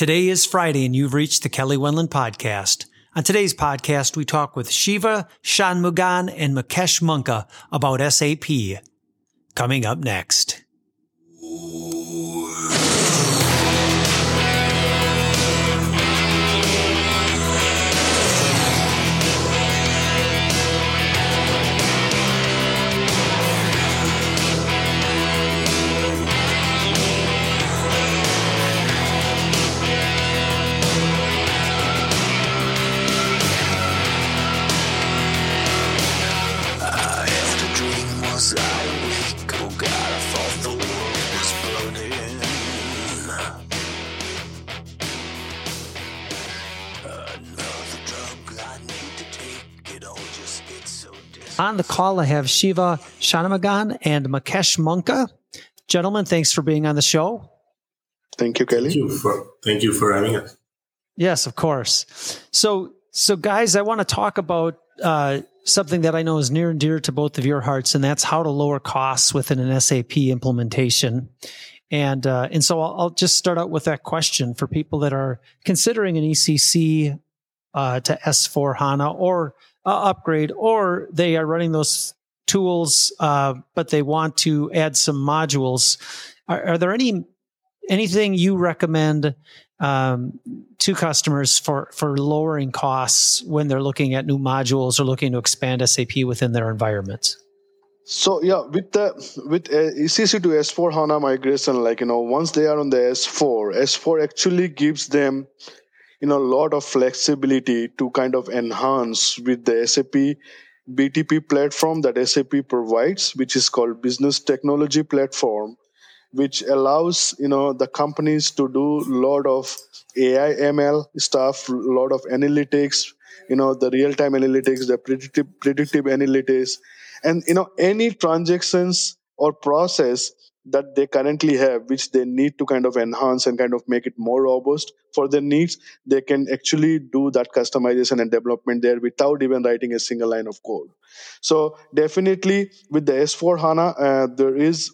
Today is Friday, and you've reached the Kelly Wenland Podcast. On today's podcast, we talk with Shiva Shanmugam and Mukesh Munka about SAP. Coming up next. On the call, I have Shiva Shanmugam and Mukesh Munka. Gentlemen, thanks for being on the show. Thank you, Kelly. Thank you for, thank you for having us. Yes, of course. So, so guys, I want to talk about uh, something that I know is near and dear to both of your hearts, and that's how to lower costs within an SAP implementation. And uh, and so I'll, I'll, just start out with that question for people that are considering an ECC uh, to S4 HANA or uh, upgrade, or they are running those tools, uh, but they want to add some modules. Are, are there any anything you recommend um, to customers for for lowering costs when they're looking at new modules or looking to expand SAP within their environments? So yeah, with the with uh, ECC to S4 HANA migration, like you know, once they are on the S4, S4 actually gives them you know a lot of flexibility to kind of enhance with the SAP BTP platform that SAP provides, which is called Business Technology Platform, which allows you know the companies to do a lot of AI ML stuff, a lot of analytics, you know the real time analytics, the predictive predictive analytics, and you know any transactions or process that they currently have, which they need to kind of enhance and kind of make it more robust for their needs, they can actually do that customization and development there without even writing a single line of code. So definitely with the S4 HANA, uh, there is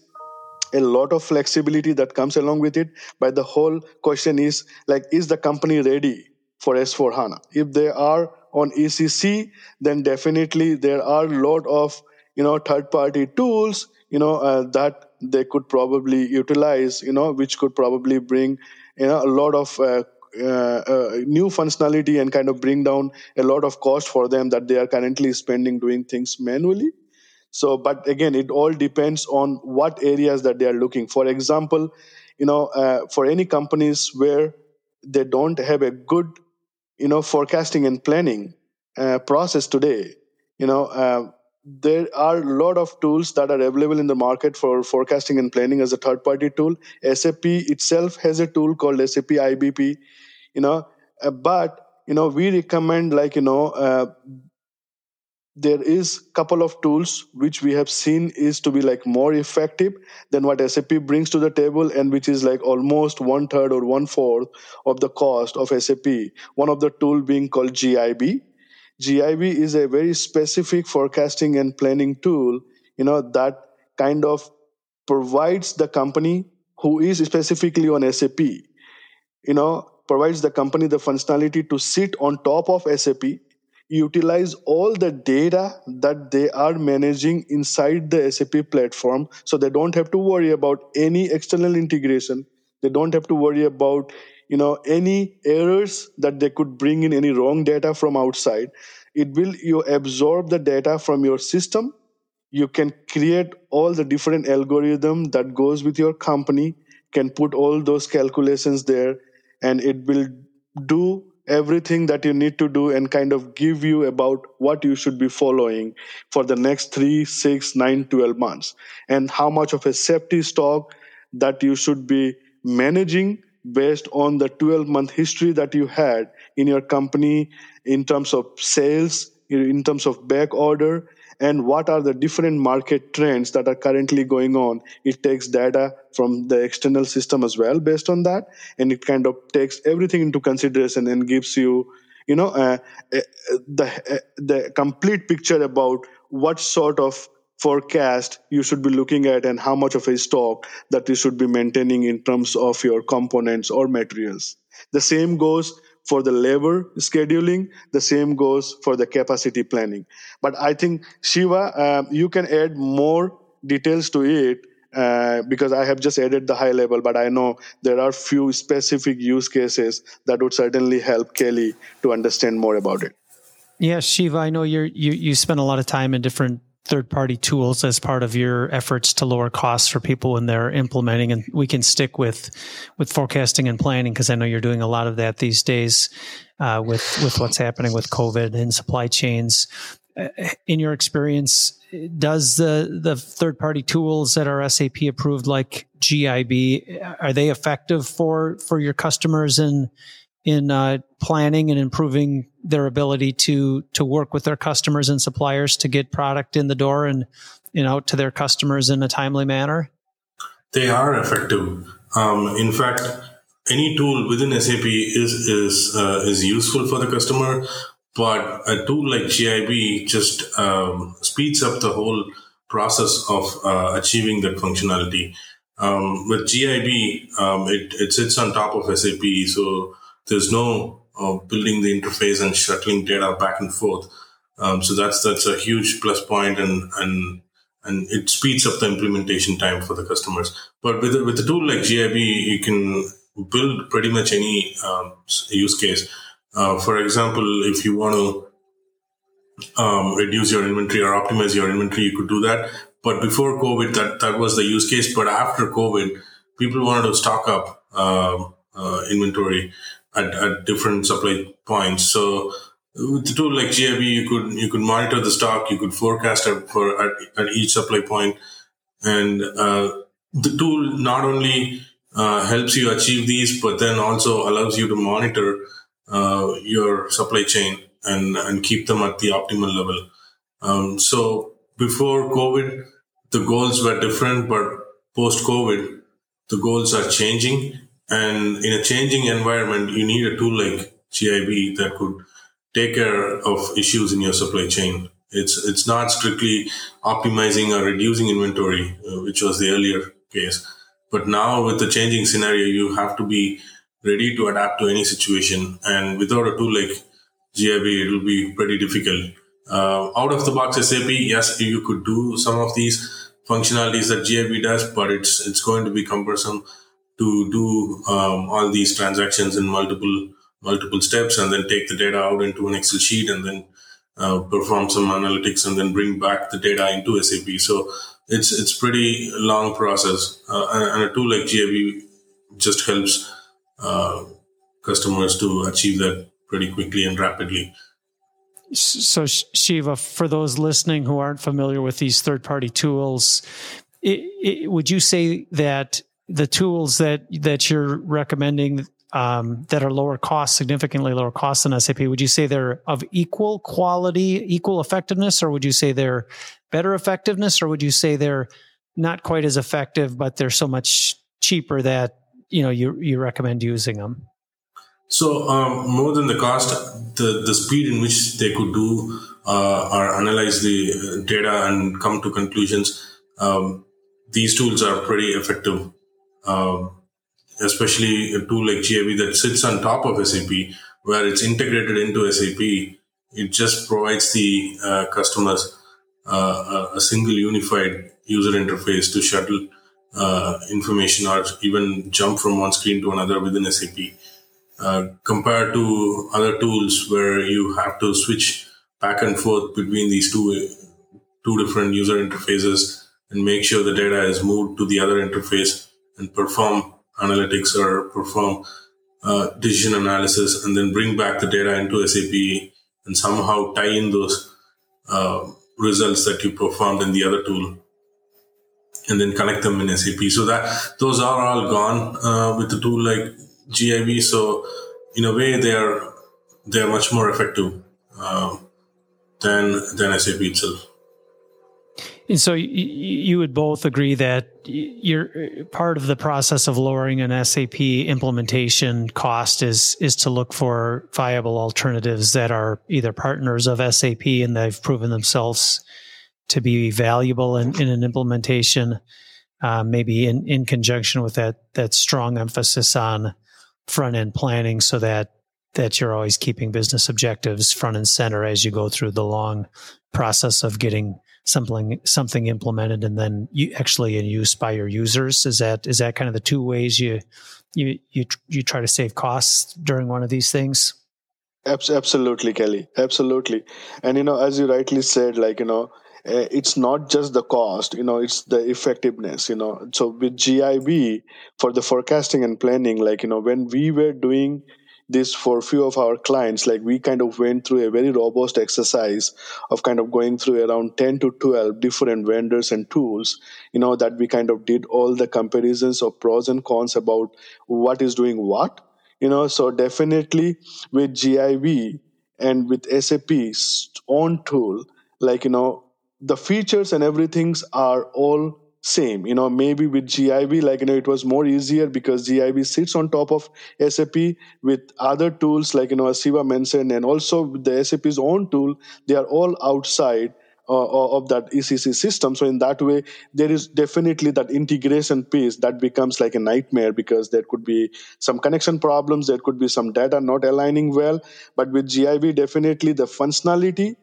a lot of flexibility that comes along with it. But the whole question is like, is the company ready for S4 HANA? If they are on ECC, then definitely there are a lot of you know third party tools you know uh, that they could probably utilize you know which could probably bring you know a lot of uh, uh, uh, new functionality and kind of bring down a lot of cost for them that they are currently spending doing things manually. So but again it all depends on what areas that they are looking. For example you know uh, for any companies where they don't have a good you know forecasting and planning uh, process today you know uh, there are a lot of tools that are available in the market for forecasting and planning as a third party tool. Sap itself has a tool called sap ibp you know uh, but you know we recommend like you know uh, there is couple of tools which we have seen is to be like more effective than what sap brings to the table and which is like almost one third or one fourth of the cost of sap one of the tool being called gib GIB is a very specific forecasting and planning tool, you know, that kind of provides the company who is specifically on SAP, you know, provides the company the functionality to sit on top of SAP, utilize all the data that they are managing inside the SAP platform so they don't have to worry about any external integration. They don't have to worry about you know any errors that they could bring in any wrong data from outside it will you absorb the data from your system. You can create all the different algorithm that goes with your company can put all those calculations there and it will do everything that you need to do and kind of give you about what you should be following for the next 3 6 9 12 months. And how much of a safety stock that you should be managing based on the 12 month history that you had in your company in terms of sales, in terms of back order, and what are the different market trends that are currently going on. It takes data from the external system as well based on that, and it kind of takes everything into consideration and gives you, you know, uh, uh, the uh, the complete picture about what sort of forecast you should be looking at and how much of a stock that you should be maintaining in terms of your components or materials. The same goes for the labor scheduling. The same goes for the capacity planning. But I think Shiva, um, you can add more details to it uh, because I have just added the high level, but I know there are few specific use cases that would certainly help Kelly to understand more about it. Yeah, Shiva, I know you're, you you spend a lot of time in different third party tools as part of your efforts to lower costs for people when they're implementing and we can stick with with forecasting and planning because I know you're doing a lot of that these days uh, with with what's happening with COVID and supply chains. Uh, in your experience, does the the third party tools that are SAP approved, like GIB, are they effective for for your customers in in uh, planning and improving their ability to to work with their customers and suppliers to get product in the door and you know to their customers in a timely manner? They are effective. Um, in fact, any tool within SAP is is uh, is useful for the customer but a tool like GIB just um, speeds up the whole process of uh, achieving that functionality. Um, with GIB, um, it, it sits on top of SAP, so there's no uh, building the interface and shuttling data back and forth. Um, so that's that's a huge plus point, and and and it speeds up the implementation time for the customers. But with with a tool like GIB, you can build pretty much any um, use case. Uh, for example, if you want to um, reduce your inventory or optimize your inventory, you could do that. But before COVID, that, that was the use case. But after COVID, people wanted to stock up uh, uh, inventory at, at different supply points. So with the tool like GIB, you could you could monitor the stock, you could forecast it for at, at each supply point, and uh, the tool not only uh, helps you achieve these, but then also allows you to monitor uh, your supply chain and, and keep them at the optimal level. Um, so before COVID, the goals were different, but post COVID, the goals are changing. And in a changing environment, you need a tool like GIB that could take care of issues in your supply chain. It's it's not strictly optimizing or reducing inventory, uh, which was the earlier case. But now with the changing scenario, you have to be ready to adapt to any situation. And without a tool like GIB, it will be pretty difficult. Uh, out of the box SAP, yes, you could do some of these functionalities that GIB does, but it's it's going to be cumbersome to do um, all these transactions in multiple multiple steps and then take the data out into an Excel sheet and then uh, perform some analytics and then bring back the data into SAP. So it's it's pretty long process, uh, and, a tool like GIB just helps uh, customers to achieve that pretty quickly and rapidly. So, Shiva, for those listening who aren't familiar with these third party tools, it, it, would you say that the tools that that you're recommending um, that are lower cost, significantly lower cost than SAP, would you say they're of equal quality, equal effectiveness, or would you say they're better effectiveness, or would you say they're not quite as effective, but they're so much cheaper that you know you you recommend using them? So um, more than the cost, the the speed in which they could do uh, or analyze the uh, data and come to conclusions, um, these tools are pretty effective. Um, especially a tool like GIB that sits on top of SAP, where it's integrated into SAP. It just provides the uh, customers uh, a single unified user interface to shuttle uh, information or even jump from one screen to another within SAP. Uh, compared to other tools where you have to switch back and forth between these two two different user interfaces and make sure the data is moved to the other interface and perform analytics or perform uh, decision analysis and then bring back the data into SAP and somehow tie in those uh, results that you performed in the other tool and then connect them in SAP. So that those are all gone uh, with a tool like GIB. So in a way, they are they are much more effective uh, than than SAP itself. And so you would both agree that you're part of the process of lowering an SAP implementation cost is is to look for viable alternatives that are either partners of SAP and they've proven themselves to be valuable in, in an implementation, uh, maybe in, in conjunction with that that strong emphasis on front end planning, so that that you're always keeping business objectives front and center as you go through the long process of getting something something implemented and then you actually in use by your users? Is that is that kind of the two ways you you you you try to save costs during one of these things? Absolutely kelly. Absolutely. And you know as you rightly said like you know eh, it's not just the cost you know it's the effectiveness you know. So with gib for the forecasting and planning like you know when we were doing this for a few of our clients like we kind of went through a very robust exercise of kind of going through around 10 to 12 different vendors and tools you know that we kind of did all the comparisons of pros and cons about what is doing what you know. So definitely with GIB and with sap's own tool like you know the features and everything's are all same you know maybe with gib like you know it was more easier because gib sits on top of sap with other tools like you know as siva mentioned and also the sap's own tool they are all outside uh, of that ecc system. So in that way there is definitely that integration piece that becomes like a nightmare because there could be some connection problems there could be some data not aligning well. But with gib definitely the functionality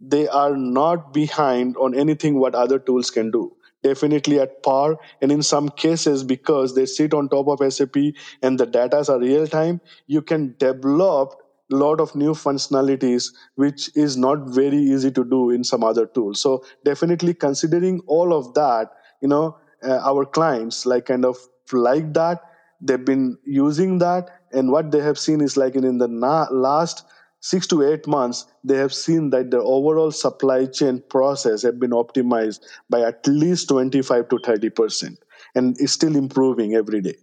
they are not behind on anything what other tools can do definitely at par and in some cases because they sit on top of sap and the data are real time you can develop a lot of new functionalities which is not very easy to do in some other tools. So definitely considering all of that you know uh, our clients like kind of like that they've been using that and what they have seen is like in, in the na- last six to eight months, they have seen that the overall supply chain process have been optimized by at least 25 to 30%. And it's still improving every day.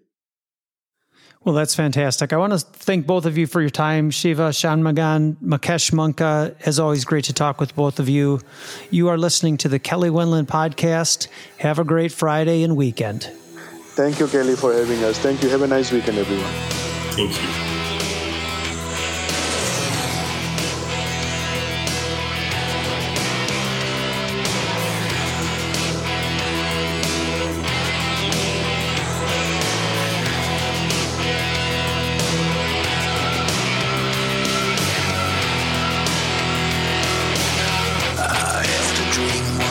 Well, that's fantastic. I want to thank both of you for your time. Shiva Shanmugam, Mukesh Munka, as always, great to talk with both of you. You are listening to the Kelly Winland podcast. Have a great Friday and weekend. Thank you, Kelly, for having us. Thank you. Have a nice weekend, everyone. Thank you.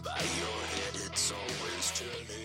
by your head, it's always turning.